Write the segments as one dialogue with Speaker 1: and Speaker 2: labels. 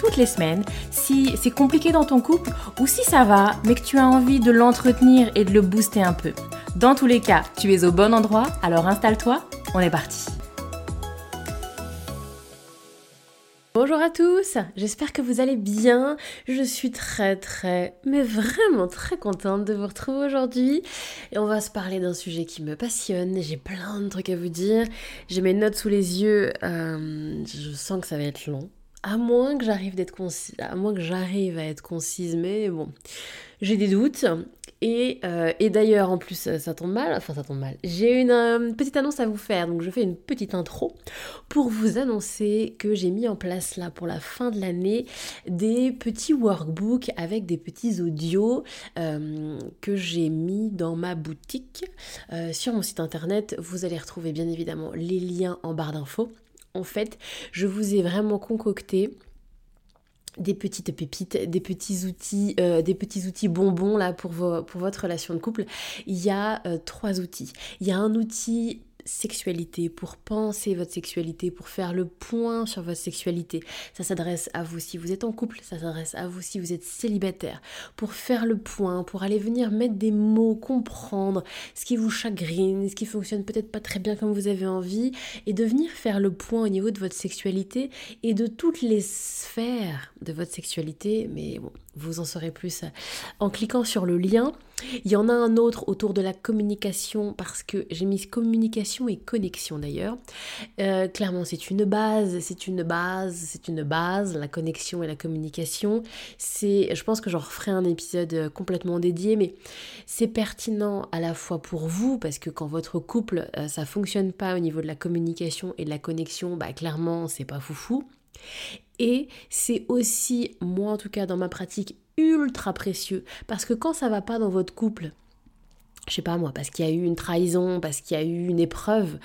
Speaker 1: toutes les semaines si c'est compliqué dans ton couple ou si ça va, mais que tu as envie de l'entretenir et de le booster un peu. Dans tous les cas, tu es au bon endroit, alors installe-toi, on est parti. Bonjour à tous, j'espère que vous allez bien. Je suis très très, mais vraiment très contente de vous retrouver aujourd'hui. Et on va se parler d'un sujet qui me passionne. J'ai plein de trucs à vous dire. J'ai mes notes sous les yeux. Euh, je sens que ça va être long. À moins que j'arrive à être concise, mais bon, j'ai des doutes. Euh, et, d'ailleurs, en plus, ça tombe mal, enfin ça tombe mal. J'ai une euh, petite annonce à vous faire, donc je fais une petite intro pour vous annoncer que j'ai mis en place là pour la fin de l'année des petits workbooks avec des petits audios euh, que j'ai mis dans ma boutique. sur mon site internet, vous allez retrouver bien évidemment les liens en barre d'infos. En fait, je vous ai vraiment concocté des petites pépites, des petits outils, euh, des petits outils bonbons là pour, votre relation de couple. Il y a euh, trois outils. Il y a un outil sexualité, pour penser votre sexualité, pour faire le point sur votre sexualité. Ça s'adresse à vous si vous êtes en couple, ça s'adresse à vous si vous êtes célibataire, pour faire le point, pour aller venir mettre des mots, comprendre ce qui vous chagrine, ce qui fonctionne peut-être pas très bien comme vous avez envie, et de venir faire le point au niveau de votre sexualité et de toutes les sphères de votre sexualité. Mais bon, vous en saurez plus en cliquant sur le lien. Il y en a un autre autour de la communication parce que j'ai mis communication et connexion d'ailleurs. Euh, clairement, c'est une base, c'est une base, c'est une base, la connexion et la communication. C'est, je pense que j'en referai un épisode complètement dédié, mais c'est pertinent à la fois pour vous parce que quand votre couple euh, ça fonctionne pas au niveau de la communication et de la connexion, bah clairement c'est pas foufou. Et c'est aussi, moi en tout cas dans ma pratique, ultra précieux. Parce que quand ça va pas dans votre couple, je sais pas moi, parce qu'il y a eu une trahison, parce qu'il y a eu une épreuve,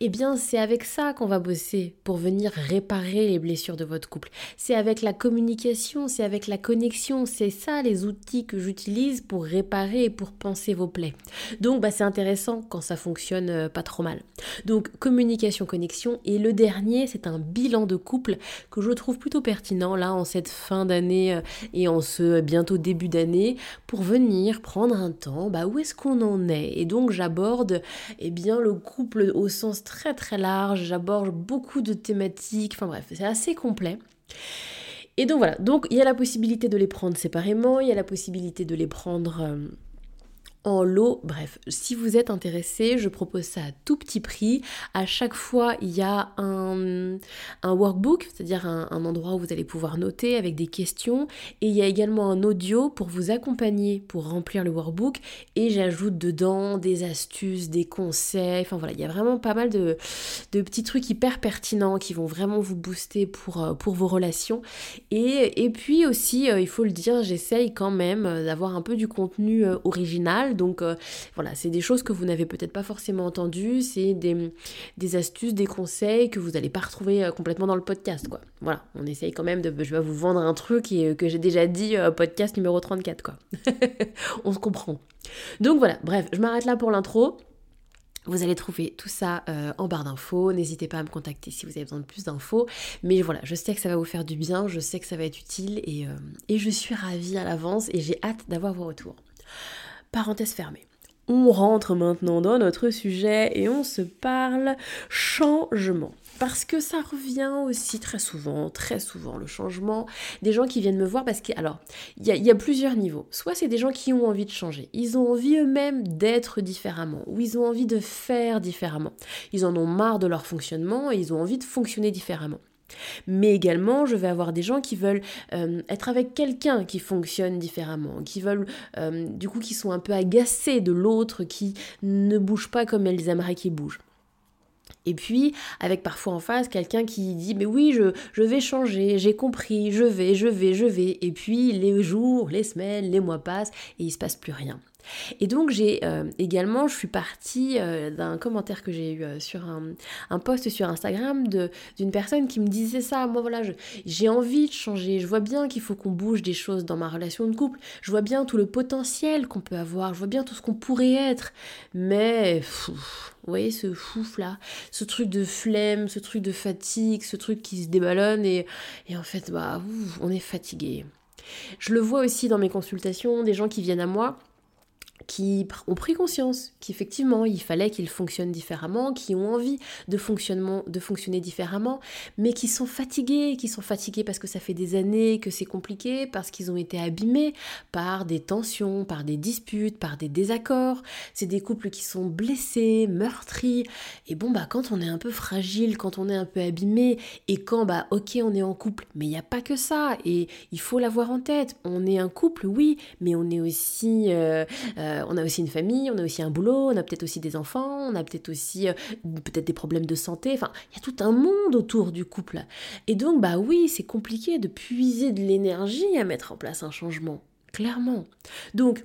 Speaker 1: eh bien c'est avec ça qu'on va bosser pour venir réparer les blessures de votre couple. C'est avec la communication, c'est avec la connexion, c'est ça les outils que j'utilise pour réparer et pour penser vos plaies. Donc bah, c'est intéressant quand ça fonctionne euh, pas trop mal. Donc communication, connexion et le dernier c'est un bilan de couple que je trouve plutôt pertinent là en cette fin d'année euh, et en ce bientôt début d'année pour venir prendre un temps, bah où est-ce qu'on en est. Et donc j'aborde eh bien le couple au sens très très large, j'aborde beaucoup de thématiques, enfin bref, c'est assez complet. Et donc voilà, donc il y a la possibilité de les prendre séparément, il y a la possibilité de les prendre... Euh, en lot. Bref, si vous êtes intéressé, je propose ça à tout petit prix. À chaque fois, il y a un, workbook, c'est-à-dire un, endroit où vous allez pouvoir noter avec des questions. Et il y a également un audio pour vous accompagner pour remplir le workbook. Et j'ajoute dedans des astuces, des conseils. Enfin voilà, il y a vraiment pas mal de, petits trucs hyper pertinents qui vont vraiment vous booster pour, euh, vos relations. Et, et puis aussi, euh, il faut le dire, j'essaye quand même d'avoir un peu du contenu euh, donc euh, voilà, c'est des choses que vous n'avez peut-être pas forcément entendues, c'est des, astuces, des conseils que vous n'allez pas retrouver euh, complètement dans le podcast. Quoi. Voilà, on essaye quand même de... Je vais vous vendre un truc et, euh, que j'ai déjà dit, podcast numéro 34. Quoi. on se comprend. Donc voilà, bref, je m'arrête là pour l'intro. Vous allez trouver tout ça en barre d'infos. N'hésitez pas à me contacter si vous avez besoin de plus d'infos. Mais voilà, je sais que ça va vous faire du bien, je sais que ça va être utile et, et je suis ravie à l'avance et j'ai hâte d'avoir vos retours. Parenthèse fermée. On rentre maintenant dans notre sujet et on se parle changement. Parce que ça revient aussi très souvent, très souvent, le changement. Des gens qui viennent me voir parce que, alors, il y, a, plusieurs niveaux. Soit c'est des gens qui ont envie de changer. Ils ont envie eux-mêmes d'être différemment. Ou ils ont envie de faire différemment. Ils en ont marre de leur fonctionnement et ils ont envie de fonctionner différemment. Mais également, je vais avoir des gens qui veulent euh, être avec quelqu'un qui fonctionne différemment, qui veulent, euh, du coup, qui sont un peu agacés de l'autre, qui ne bouge pas comme elles aimeraient qu'il bouge. Et puis, avec parfois en face quelqu'un qui dit Mais oui, je, vais changer, j'ai compris, je vais, je vais, je vais. Et puis, les jours, les semaines, les mois passent et il se passe plus rien. Et donc j'ai euh, également, je suis partie euh, d'un commentaire que j'ai eu euh, sur un, un, post sur Instagram d'une personne qui me disait ça, moi voilà, j'ai envie de changer, je vois bien qu'il faut qu'on bouge des choses dans ma relation de couple, je vois bien tout le potentiel qu'on peut avoir, je vois bien tout ce qu'on pourrait être, mais... vous voyez ce fouf là, ce truc de flemme, ce truc de fatigue, ce truc qui se déballonne et, et en fait bah on est fatigué. Je le vois aussi dans mes consultations, des gens qui viennent à moi qui ont pris conscience qu'effectivement il fallait qu'ils fonctionnent différemment, qui ont envie de, fonctionnement, de fonctionner différemment, mais qui sont fatigués, qui sont fatigués parce que ça fait des années que c'est compliqué, parce qu'ils ont été abîmés par des tensions, par des disputes, par des désaccords. C'est des couples qui sont blessés, meurtris. Et bon, bah quand on est un peu fragile, quand on est un peu abîmé, et quand, bah ok, on est en couple, mais il n'y a pas que ça, et il faut l'avoir en tête. On est un couple, oui, mais on est aussi... Euh, euh, euh, on a aussi une famille, on a aussi un boulot, on a peut-être aussi des enfants, on a peut-être aussi euh, peut-être des problèmes de santé. Enfin, il y a tout un monde autour du couple. Et donc, bah oui, c'est compliqué de puiser de l'énergie à mettre en place un changement, clairement. Donc,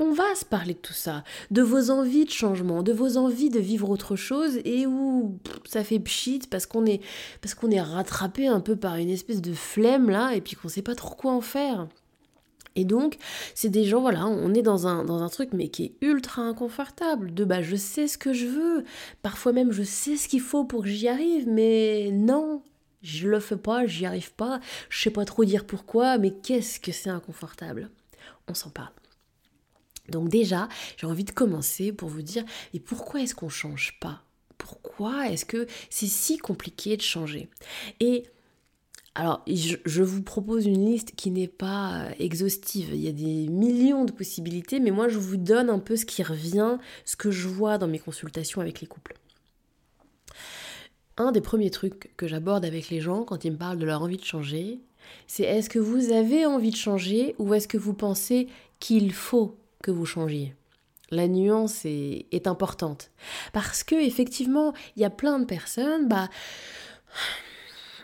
Speaker 1: on va se parler de tout ça, de vos envies de changement, de vos envies de vivre autre chose et où ça fait pchit parce qu'on est parce qu'on est rattrapé un peu par une espèce de flemme là et puis qu'on sait pas trop quoi en faire. Et donc, c'est des gens, voilà, on est dans un, truc, mais qui est ultra inconfortable. De bah, je sais ce que je veux, parfois même je sais ce qu'il faut pour que j'y arrive, mais non, je le fais pas, j'y arrive pas, je sais pas trop dire pourquoi, mais qu'est-ce que c'est inconfortable? On s'en parle. Donc, déjà, j'ai envie de commencer pour vous dire, et pourquoi est-ce qu'on change pas? Pourquoi est-ce que c'est si compliqué de changer? Et alors, je, vous propose une liste qui n'est pas euh, exhaustive. Il y a des millions de possibilités, mais moi, je vous donne un peu ce qui revient, ce que je vois dans mes consultations avec les couples. Un des premiers trucs que j'aborde avec les gens quand ils me parlent de leur envie de changer, c'est est-ce que vous avez envie de changer ou est-ce que vous pensez qu'il faut que vous changiez? La nuance est, est importante. Parce que effectivement, il y a plein de personnes, bah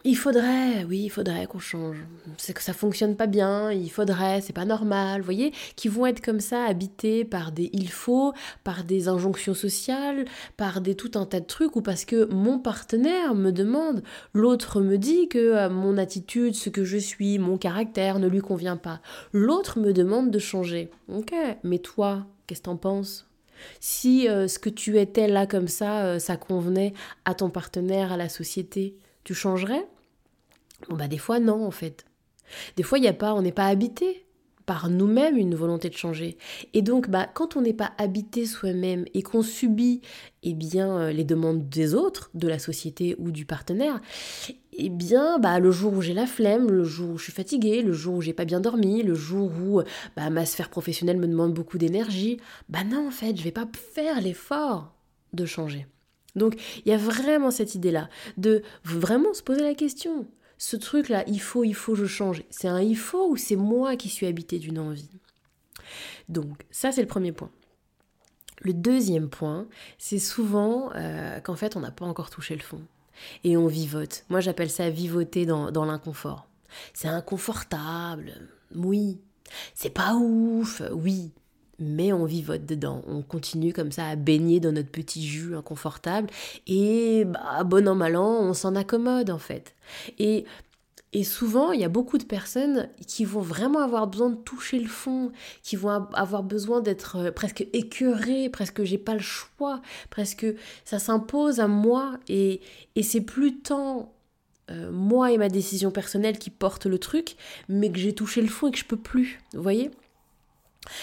Speaker 1: il faudrait, oui, il faudrait qu'on change. C'est que ça fonctionne pas bien, il faudrait, c'est pas normal, vous voyez, qui vont être comme ça, habités par des il faut, par des injonctions sociales, par des tout un tas de trucs, ou parce que mon partenaire me demande, l'autre me dit que euh, mon attitude, ce que je suis, mon caractère ne lui convient pas. L'autre me demande de changer. Ok, mais toi, qu'est-ce que t'en penses? Si euh, ce que tu étais là comme ça, euh, ça convenait à ton partenaire, à la société, tu changerais? Bon bah des fois non en fait. Des fois n'y a pas, on n'est pas habité par nous-mêmes une volonté de changer. Et donc bah quand on n'est pas habité soi-même et qu'on subit eh bien euh, les demandes des autres, de la société ou du partenaire, eh bien, bah, le jour où j'ai la flemme, le jour où je suis fatiguée, le jour où j'ai pas bien dormi, le jour où bah, ma sphère professionnelle me demande beaucoup d'énergie, bah non, en fait, je vais pas faire l'effort de changer. Donc, il y a vraiment cette idée-là de vraiment se poser la question ce truc-là, il faut, il faut, je change, c'est un il faut ou c'est moi qui suis habité d'une envie? Donc, ça, c'est le premier point. Le deuxième point, c'est souvent euh, qu'en fait, on n'a pas encore touché le fond. Et on vivote. Moi, j'appelle ça vivoter dans, dans l'inconfort. C'est inconfortable, oui. C'est pas ouf, oui mais on vivote dedans. On continue comme ça à baigner dans notre petit jus inconfortable et bah, bon an mal an, on s'en accommode en fait. Et, et souvent, il y a beaucoup de personnes qui vont vraiment avoir besoin de toucher le fond, qui vont avoir besoin d'être euh, presque écœurées, presque j'ai pas le choix, presque ça s'impose à moi et, et c'est plus tant euh, moi et ma décision personnelle qui porte le truc, mais que j'ai touché le fond et que je peux plus. Vous voyez?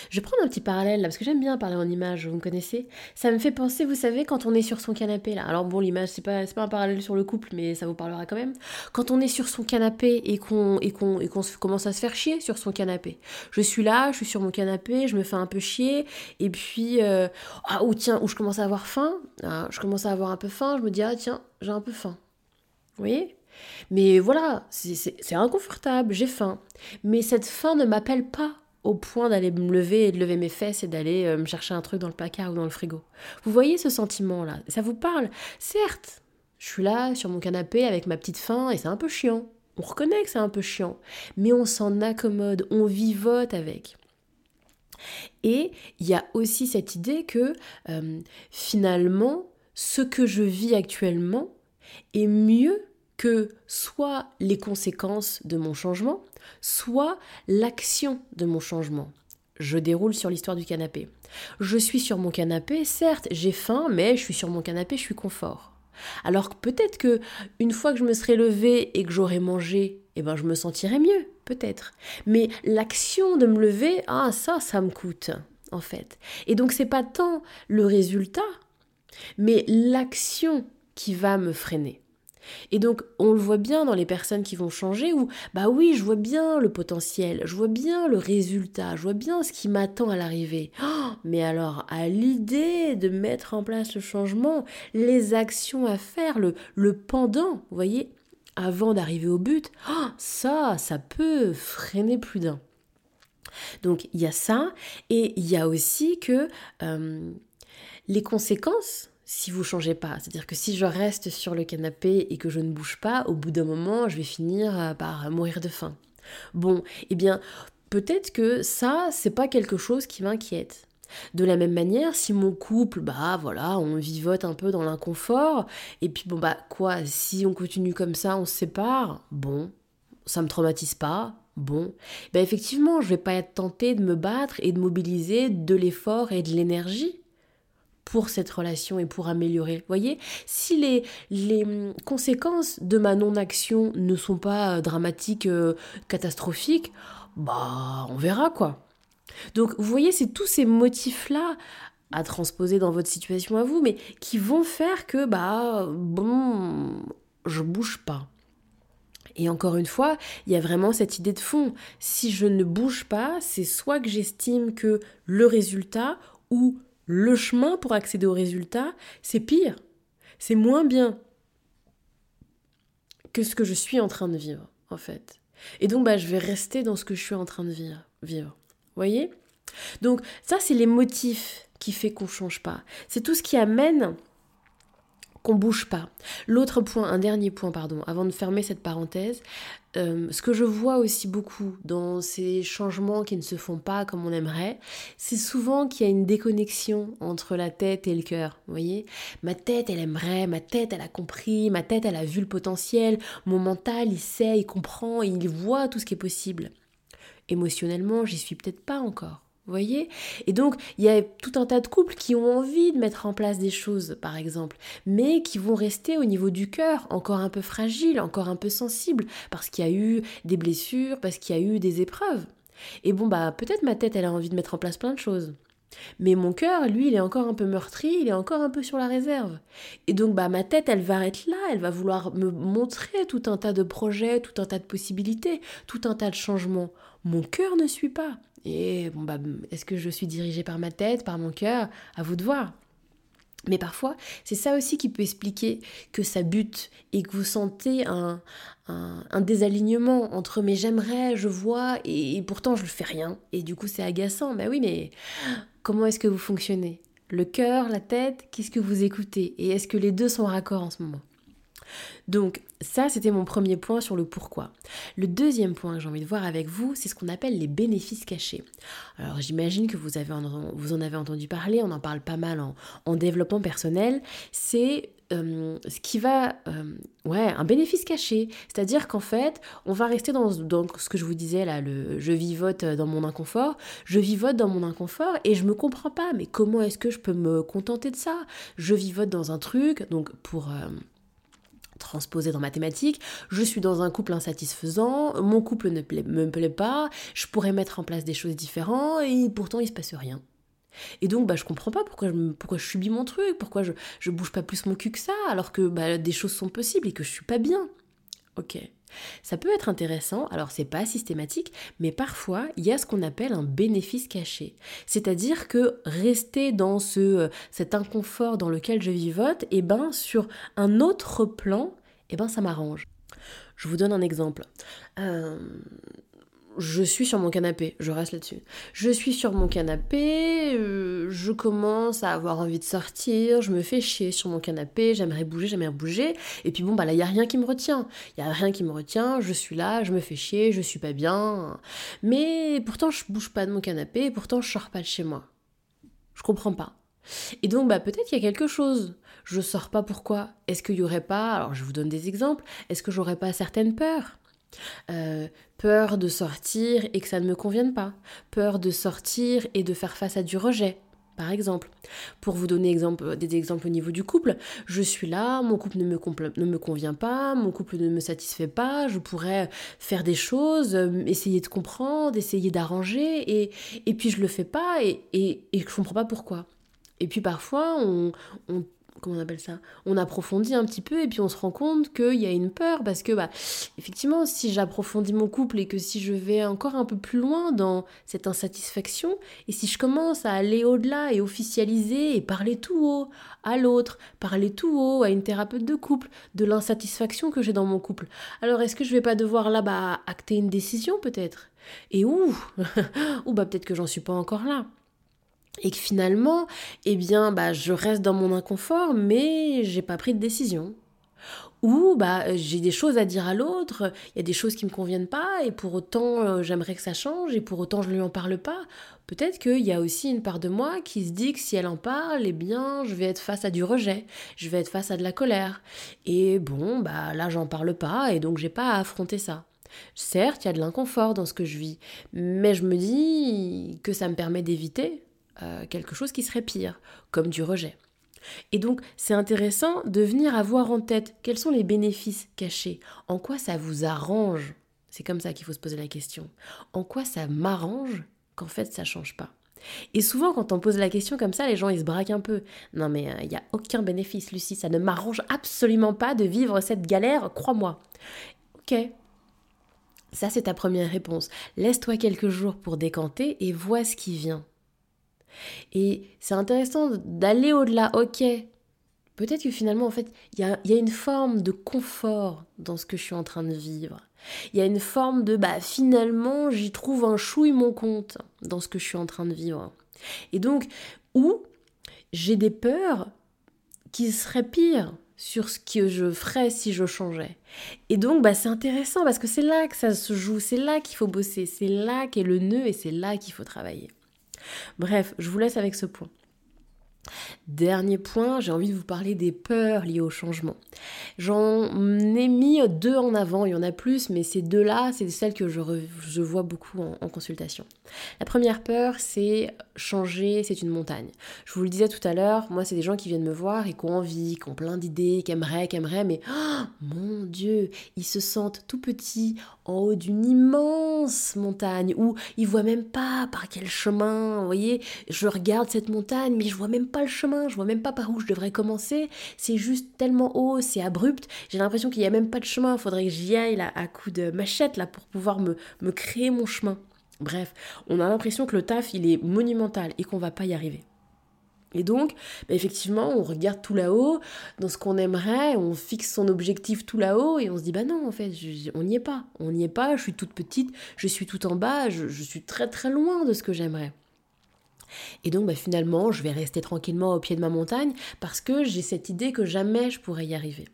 Speaker 1: Je vais prendre un petit parallèle là, parce que j'aime bien parler en image, vous me connaissez. Ça me fait penser, vous savez, quand on est sur son canapé là. Alors bon, l'image, c'est pas, pas un parallèle sur le couple, mais ça vous parlera quand même. Quand on est sur son canapé et qu'on et qu'on commence à se faire chier sur son canapé. Je suis là, je suis sur mon canapé, je me fais un peu chier, et puis euh, ah ou tiens, où je commence à avoir faim, ah, je commence à avoir un peu faim, je me dis ah tiens, j'ai un peu faim. Vous voyez? Mais voilà, c'est inconfortable, j'ai faim. Mais cette faim ne m'appelle pas au point d'aller me lever et de lever mes fesses et d'aller euh, me chercher un truc dans le placard ou dans le frigo. Vous voyez ce sentiment-là? Ça vous parle? Certes, Je suis là sur mon canapé avec ma petite faim et c'est un peu chiant. On reconnaît que c'est un peu chiant, mais on s'en accommode, on vivote avec. Et il y a aussi cette idée que euh, finalement, ce que je vis actuellement est mieux que soit les conséquences de mon changement, soit l'action de mon changement. Je déroule sur l'histoire du canapé. Je suis sur mon canapé, certes, j'ai faim, mais je suis sur mon canapé, je suis confort. Alors que peut-être que une fois que je me serais levée et que j'aurais mangé, eh ben je me sentirais mieux, peut-être. Mais l'action de me lever, ah ça, ça me coûte, en fait. Et donc c'est pas tant le résultat, mais l'action qui va me freiner. Et donc, on le voit bien dans les personnes qui vont changer où, bah oui, je vois bien le potentiel, je vois bien le résultat, je vois bien ce qui m'attend à l'arrivée. Oh, mais alors, à l'idée de mettre en place le changement, les actions à faire, le, le pendant, vous voyez, avant d'arriver au but, oh, ça, ça peut freiner plus d'un. Donc, il y a ça, et il y a aussi que euh, les conséquences si vous changez pas. C'est-à-dire que si je reste sur le canapé et que je ne bouge pas, au bout d'un moment, je vais finir euh, par mourir de faim. Bon, eh bien, peut-être que ça, c'est pas quelque chose qui m'inquiète. De la même manière, si mon couple, bah voilà, on vivote un peu dans l'inconfort, et puis bon bah quoi, si on continue comme ça, on se sépare, bon, ça me traumatise pas, bon, bah effectivement, je vais pas être tentée de me battre et de mobiliser de l'effort et de l'énergie pour cette relation et pour améliorer. Voyez, si les, les conséquences de ma non-action ne sont pas euh, dramatiques, euh, catastrophiques, bah on verra quoi. Donc vous voyez, c'est tous ces motifs-là à transposer dans votre situation à vous, mais qui vont faire que bah bon, je bouge pas. Et encore une fois, il y a vraiment cette idée de fond. Si je ne bouge pas, c'est soit que j'estime que le résultat ou le chemin pour accéder au résultat, c'est pire, c'est moins bien que ce que je suis en train de vivre, en fait. Et donc, bah, je vais rester dans ce que je suis en train de vivre. vivre. Voyez? Donc, ça, c'est les motifs qui fait qu'on ne change pas. C'est tout ce qui amène qu'on bouge pas. L'autre point, un dernier point, pardon, avant de fermer cette parenthèse, euh, ce que je vois aussi beaucoup dans ces changements qui ne se font pas comme on aimerait, c'est souvent qu'il y a une déconnexion entre la tête et le cœur. Vous voyez Ma tête, elle aimerait, ma tête, elle a compris, ma tête, elle a vu le potentiel, mon mental, il sait, il comprend, il voit tout ce qui est possible. Émotionnellement, j'y suis peut-être pas encore voyez Et donc, il y a tout un tas de couples qui ont envie de mettre en place des choses, par exemple, mais qui vont rester au niveau du cœur, encore un peu fragile, encore un peu sensible, parce qu'il y a eu des blessures, parce qu'il y a eu des épreuves. Et bon, bah, peut-être ma tête, elle a envie de mettre en place plein de choses. Mais mon cœur, lui, il est encore un peu meurtri, il est encore un peu sur la réserve. Et donc, bah, ma tête, elle va être là, elle va vouloir me montrer tout un tas de projets, tout un tas de possibilités, tout un tas de changements. Mon cœur ne suit pas. Et bon, bah, est-ce que je suis dirigée par ma tête, par mon cœur? À vous de voir. Mais parfois, c'est ça aussi qui peut expliquer que ça bute et que vous sentez un, désalignement entre mais j'aimerais, je vois et, pourtant je ne fais rien. Et du coup, c'est agaçant. Mais oui, mais comment est-ce que vous fonctionnez? Le cœur, la tête, qu'est-ce que vous écoutez? Et est-ce que les deux sont raccords en ce moment? Donc ça, c'était mon premier point sur le pourquoi. Le deuxième point que j'ai envie de voir avec vous, c'est ce qu'on appelle les bénéfices cachés. Alors j'imagine que vous, en, avez entendu parler, on en parle pas mal en, développement personnel. C'est euh, ce qui va... Euh, ouais, un bénéfice caché. C'est-à-dire qu'en fait, on va rester dans, ce que je vous disais là, je vivote dans mon inconfort. Je vivote dans mon inconfort et je me comprends pas. Mais comment est-ce que je peux me contenter de ça? Je vivote dans un truc, donc pour... Euh, transposé dans mathématiques, je suis dans un couple insatisfaisant, mon couple ne me plaît pas, je pourrais mettre en place des choses différentes et pourtant il se passe rien. Et donc bah je comprends pas pourquoi je, pourquoi je subis mon truc, pourquoi je, je bouge pas plus mon cul que ça alors que bah, des choses sont possibles et que je suis pas bien. Ok. Ça peut être intéressant, alors c'est pas systématique, mais parfois il y a ce qu'on appelle un bénéfice caché. C'est-à-dire que rester dans ce, euh, cet inconfort dans lequel je vivote, et eh ben sur un autre plan, et eh ben ça m'arrange. Je vous donne un exemple. Euh, je suis sur mon canapé, je reste là-dessus. Je suis sur mon canapé, euh, je commence à avoir envie de sortir, je me fais chier sur mon canapé, j'aimerais bouger, j'aimerais bouger, et puis bon, bah là, il n'y a rien qui me retient. Il n'y a rien qui me retient, je suis là, je me fais chier, je suis pas bien. Mais pourtant, je bouge pas de mon canapé, et pourtant, je sors pas de chez moi. Je comprends pas. Et donc, bah, peut-être qu'il y a quelque chose. Je sors pas pourquoi? Est-ce qu'il y aurait pas, alors je vous donne des exemples, est-ce que j'aurais pas certaines peurs? Euh, peur de sortir et que ça ne me convienne pas, peur de sortir et de faire face à du rejet, par exemple. Pour vous donner exemple, des exemples au niveau du couple, je suis là, mon couple ne me, ne me convient pas, mon couple ne me satisfait pas, je pourrais faire des choses, euh, essayer de comprendre, essayer d'arranger, et, et puis je le fais pas et, et, et je comprends pas pourquoi. Et puis parfois, on, on comment on appelle ça On approfondit un petit peu et puis on se rend compte qu'il y a une peur parce que, bah, effectivement, si j'approfondis mon couple et que si je vais encore un peu plus loin dans cette insatisfaction et si je commence à aller au-delà et officialiser et parler tout haut à l'autre, parler tout haut à une thérapeute de couple de l'insatisfaction que j'ai dans mon couple, alors est-ce que je vais pas devoir là-bas acter une décision peut-être? Et où Ou bah peut-être que j'en suis pas encore là et que finalement, eh bien, bah, je reste dans mon inconfort, mais j'ai pas pris de décision. Ou bah, j'ai des choses à dire à l'autre, il y a des choses qui me conviennent pas, et pour autant euh, j'aimerais que ça change, et pour autant je ne lui en parle pas. Peut-être qu'il y a aussi une part de moi qui se dit que si elle en parle, eh bien, je vais être face à du rejet, je vais être face à de la colère. Et bon, bah là, j'en parle pas, et donc j'ai pas à affronter ça. Certes, il y a de l'inconfort dans ce que je vis, mais je me dis que ça me permet d'éviter euh, quelque chose qui serait pire, comme du rejet. Et donc, c'est intéressant de venir avoir en tête quels sont les bénéfices cachés, en quoi ça vous arrange? C'est comme ça qu'il faut se poser la question. En quoi ça m'arrange qu'en fait ça change pas? Et souvent, quand on pose la question comme ça, les gens ils se braquent un peu. Non, mais euh, il n'y a aucun bénéfice, Lucie. Ça ne m'arrange absolument pas de vivre cette galère, crois-moi. Ok. Ça, c'est ta première réponse. Laisse-toi quelques jours pour décanter et vois ce qui vient. Et c'est intéressant d'aller au-delà. Ok, peut-être que finalement, en fait, il y a, une forme de confort dans ce que je suis en train de vivre. Il y a une forme de, bah, finalement, j'y trouve un chouille mon compte dans ce que je suis en train de vivre. Et donc, ou j'ai des peurs qui seraient pires sur ce que je ferais si je changeais. Et donc, bah, c'est intéressant parce que c'est là que ça se joue, c'est là qu'il faut bosser, c'est là qu'est le nœud et c'est là qu'il faut travailler. Bref, je vous laisse avec ce point. Dernier point, j'ai envie de vous parler des peurs liées au changement. J'en ai mis deux en avant, il y en a plus, mais ces deux-là, c'est celles que je, vois beaucoup en, consultation. La première peur, c'est changer, c'est une montagne. Je vous le disais tout à l'heure, moi, c'est des gens qui viennent me voir et qui ont envie, qui ont plein d'idées, qui aimeraient, qui aimeraient, mais oh, mon Dieu, ils se sentent tout petits en haut d'une immense montagne où ils voient même pas par quel chemin, vous voyez, je regarde cette montagne, mais je vois même pas le chemin, je vois même pas par où je devrais commencer. C'est juste tellement haut, c'est abrupt. J'ai l'impression qu'il n'y a même pas de chemin. Faudrait que j'y aille là, à coup de machette là pour pouvoir me, me créer mon chemin. Bref, on a l'impression que le taf il est monumental et qu'on va pas y arriver. Et donc, bah, effectivement, on regarde tout là-haut, dans ce qu'on aimerait, on fixe son objectif tout là-haut, et on se dit, bah non, en fait, on n'y est pas. On n'y est pas, je suis toute petite, je suis tout en bas, je suis très très loin de ce que j'aimerais. Et donc bah, finalement, je vais rester tranquillement au pied de ma montagne parce que j'ai cette idée que jamais je pourrais y arriver.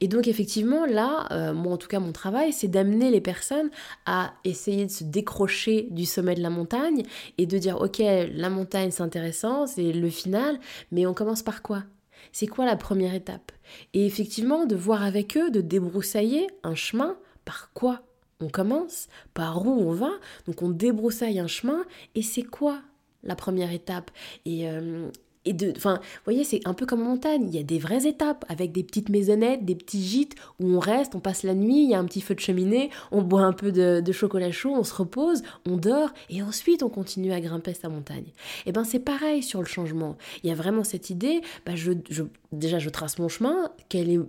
Speaker 1: Et donc effectivement, là, euh, moi en tout cas mon travail, c'est d'amener les personnes à essayer de se décrocher du sommet de la montagne et de dire, ok, la montagne c'est intéressant, c'est le final, mais on commence par quoi? C'est quoi la première étape? Et effectivement, de voir avec eux, de débroussailler un chemin, par quoi on commence, par où on va, donc on débroussaille un chemin, et c'est quoi? La première étape. Et, euh, et de, enfin, vous voyez, c'est un peu comme en montagne. Il y a des vraies étapes avec des petites maisonnettes, des petits gîtes où on reste, on passe la nuit, il y a un petit feu de cheminée, on boit un peu de, chocolat chaud, on se repose, on dort et ensuite on continue à grimper sa montagne. Et eh ben c'est pareil sur le changement. Il y a vraiment cette idée, bah je, je, déjà je trace mon chemin, quelle est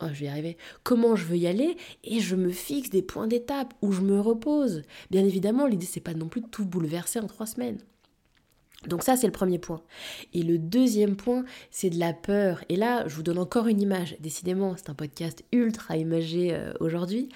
Speaker 1: oh, je vais arriver, comment je veux y aller, et je me fixe des points d'étape où je me repose. Bien évidemment, l'idée c'est pas non plus de tout bouleverser en trois semaines. Donc ça, c'est le premier point. Et le deuxième point, c'est de la peur. Et là, je vous donne encore une image. Décidément, c'est un podcast ultra imagé euh, aujourd'hui.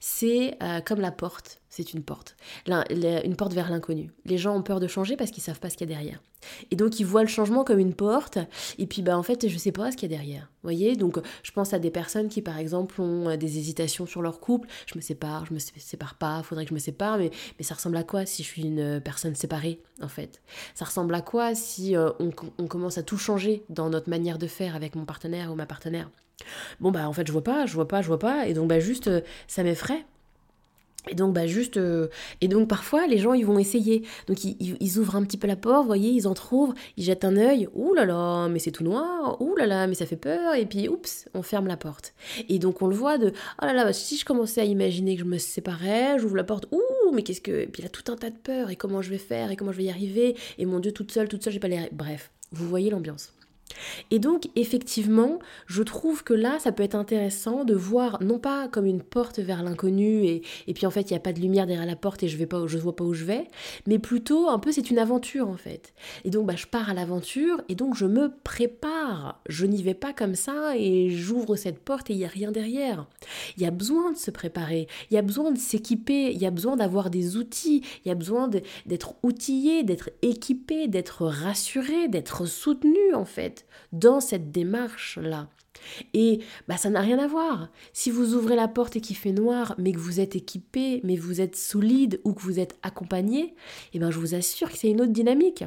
Speaker 1: C'est euh, comme la porte. C'est une porte. une porte vers l'inconnu. Les gens ont peur de changer parce qu'ils savent pas ce qu'il y a derrière. Et donc ils voient le changement comme une porte, et puis bah en fait je sais pas ce qu'il y a derrière. voyez? Donc je pense à des personnes qui par exemple ont euh, des hésitations sur leur couple, je me sépare, je me sépare pas, faudrait que je me sépare, mais, mais ça ressemble à quoi si je suis une euh, personne séparée en fait? Ça ressemble à quoi si euh, on, on commence à tout changer dans notre manière de faire avec mon partenaire ou ma partenaire? Bon bah en fait je vois pas, je vois pas, je vois pas, et donc bah juste ça m'effraie et donc, bah, juste. Euh, et donc, parfois, les gens, ils vont essayer. Donc, ils, ouvrent un petit peu la porte, vous voyez, ils entreouvrent, ils jettent un œil. Ouh là là, mais c'est tout noir. Ouh là là, mais ça fait peur. Et puis, oups, on ferme la porte. Et donc, on le voit de. Oh là là, si je commençais à imaginer que je me séparais, j'ouvre la porte. Ouh, mais qu'est-ce que. Et puis, il a tout un tas de peurs. Et comment je vais faire Et comment je vais y arriver Et mon Dieu, toute seule, toute seule, j'ai pas les. Bref, vous voyez l'ambiance. Et donc, effectivement, je trouve que là, ça peut être intéressant de voir, non pas comme une porte vers l'inconnu, et, et, puis en fait, il n'y a pas de lumière derrière la porte et je ne je vois pas où je vais, mais plutôt, un peu, c'est une aventure, en fait. Et donc, bah, je pars à l'aventure, et donc, je me prépare. Je n'y vais pas comme ça, et j'ouvre cette porte et il n'y a rien derrière. Il y a besoin de se préparer, il y a besoin de s'équiper, il y a besoin d'avoir des outils, il y a besoin d'être outillé, d'être équipé, d'être rassuré, d'être soutenu, en fait dans cette démarche-là. Et bah, ça n'a rien à voir. Si vous ouvrez la porte et qu'il fait noir, mais que vous êtes équipé, mais vous êtes solide ou que vous êtes accompagné, eh ben, je vous assure que c'est une autre dynamique.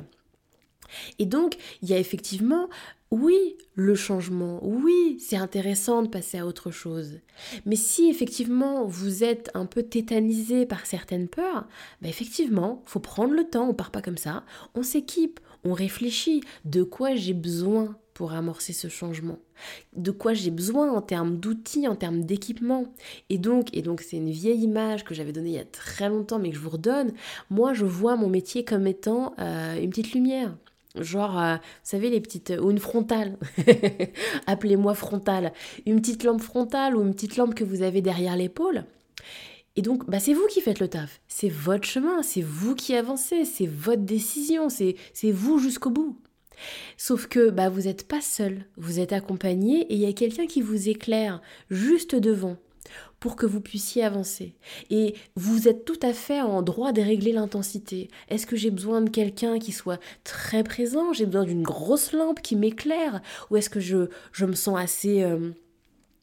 Speaker 1: Et donc, il y a effectivement, oui, le changement, oui, c'est intéressant de passer à autre chose. Mais si effectivement vous êtes un peu tétanisé par certaines peurs, bah effectivement, faut prendre le temps, on part pas comme ça, on s'équipe, on réfléchit de quoi j'ai besoin pour amorcer ce changement, de quoi j'ai besoin en termes d'outils, en termes d'équipement. Et donc, et donc c'est une vieille image que j'avais donnée il y a très longtemps, mais que je vous redonne. Moi, je vois mon métier comme étant euh, une petite lumière. Genre, euh, vous savez, les petites. ou une frontale. Appelez-moi frontale. Une petite lampe frontale ou une petite lampe que vous avez derrière l'épaule. Et donc, bah, c'est vous qui faites le taf. C'est votre chemin, c'est vous qui avancez, c'est votre décision, c'est vous jusqu'au bout. Sauf que bah, vous n'êtes pas seul, vous êtes accompagné et il y a quelqu'un qui vous éclaire juste devant pour que vous puissiez avancer. Et vous êtes tout à fait en droit de régler l'intensité. Est-ce que j'ai besoin de quelqu'un qui soit très présent? J'ai besoin d'une grosse lampe qui m'éclaire? Ou est-ce que je, me sens assez... Euh,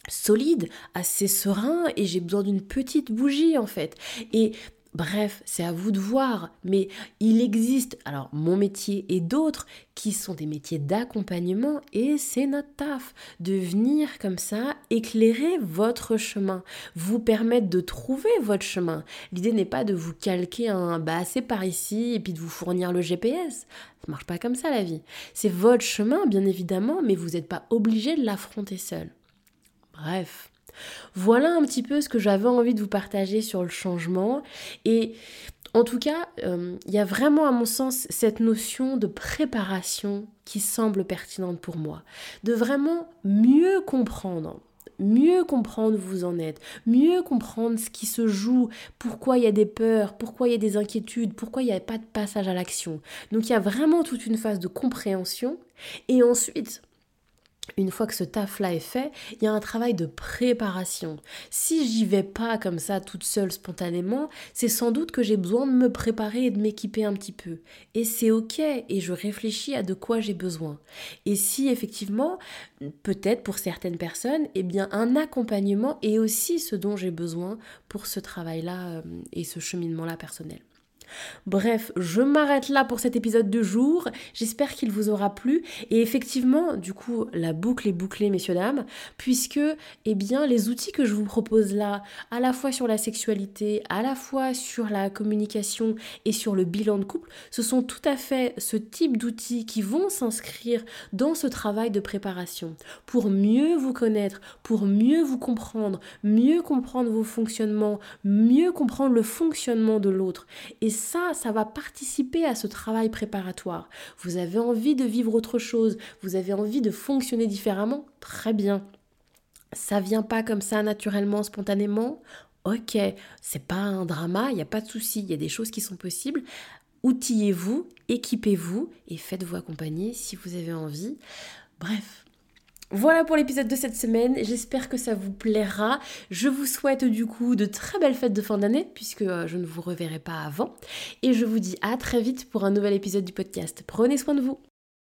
Speaker 1: solide, assez serein et j'ai besoin d'une petite bougie en fait. Et Bref, c'est à vous de voir, mais il existe, alors mon métier et d'autres, qui sont des métiers d'accompagnement, et c'est notre taf, de venir comme ça éclairer votre chemin, vous permettre de trouver votre chemin. L'idée n'est pas de vous calquer un bah c'est par ici, et puis de vous fournir le GPS. Ça marche pas comme ça la vie. C'est votre chemin, bien évidemment, mais vous n'êtes pas obligé de l'affronter seul. Bref. Voilà un petit peu ce que j'avais envie de vous partager sur le changement. Et en tout cas, euh, il y a vraiment à mon sens cette notion de préparation qui semble pertinente pour moi. De vraiment mieux comprendre mieux comprendre où vous en êtes, mieux comprendre ce qui se joue, pourquoi il y a des peurs, pourquoi il y a des inquiétudes, pourquoi il n'y a pas de passage à l'action. Donc il y a vraiment toute une phase de compréhension et ensuite une fois que ce taf-là est fait, il y a un travail de préparation. Si j'y vais pas comme ça toute seule spontanément, c'est sans doute que j'ai besoin de me préparer et de m'équiper un petit peu. Et c'est ok, et je réfléchis à de quoi j'ai besoin. Et si effectivement, peut-être pour certaines personnes, eh bien un accompagnement est aussi ce dont j'ai besoin pour ce travail-là euh, et ce cheminement-là personnel. Bref, je m'arrête là pour cet épisode de jour. J'espère qu'il vous aura plu. Et effectivement, du coup, la boucle est bouclée, messieurs, dames, puisque, eh bien, les outils que je vous propose là, à la fois sur la sexualité, à la fois sur la communication et sur le bilan de couple, ce sont tout à fait ce type d'outils qui vont s'inscrire dans ce travail de préparation pour mieux vous connaître, pour mieux vous comprendre, mieux comprendre vos fonctionnements, mieux comprendre le fonctionnement de l'autre. Ça, ça va participer à ce travail préparatoire. Vous avez envie de vivre autre chose, vous avez envie de fonctionner différemment, très bien. Ça vient pas comme ça naturellement, spontanément. Ok, c'est pas un drama, il n'y a pas de souci, il y a des choses qui sont possibles. Outillez-vous, équipez-vous et faites-vous accompagner si vous avez envie. Bref, Voilà pour l'épisode de cette semaine, j'espère que ça vous plaira. Je vous souhaite du coup de très belles fêtes de fin d'année, puisque euh, je ne vous reverrai pas avant. Et je vous dis à très vite pour un nouvel épisode du podcast. Prenez soin de vous.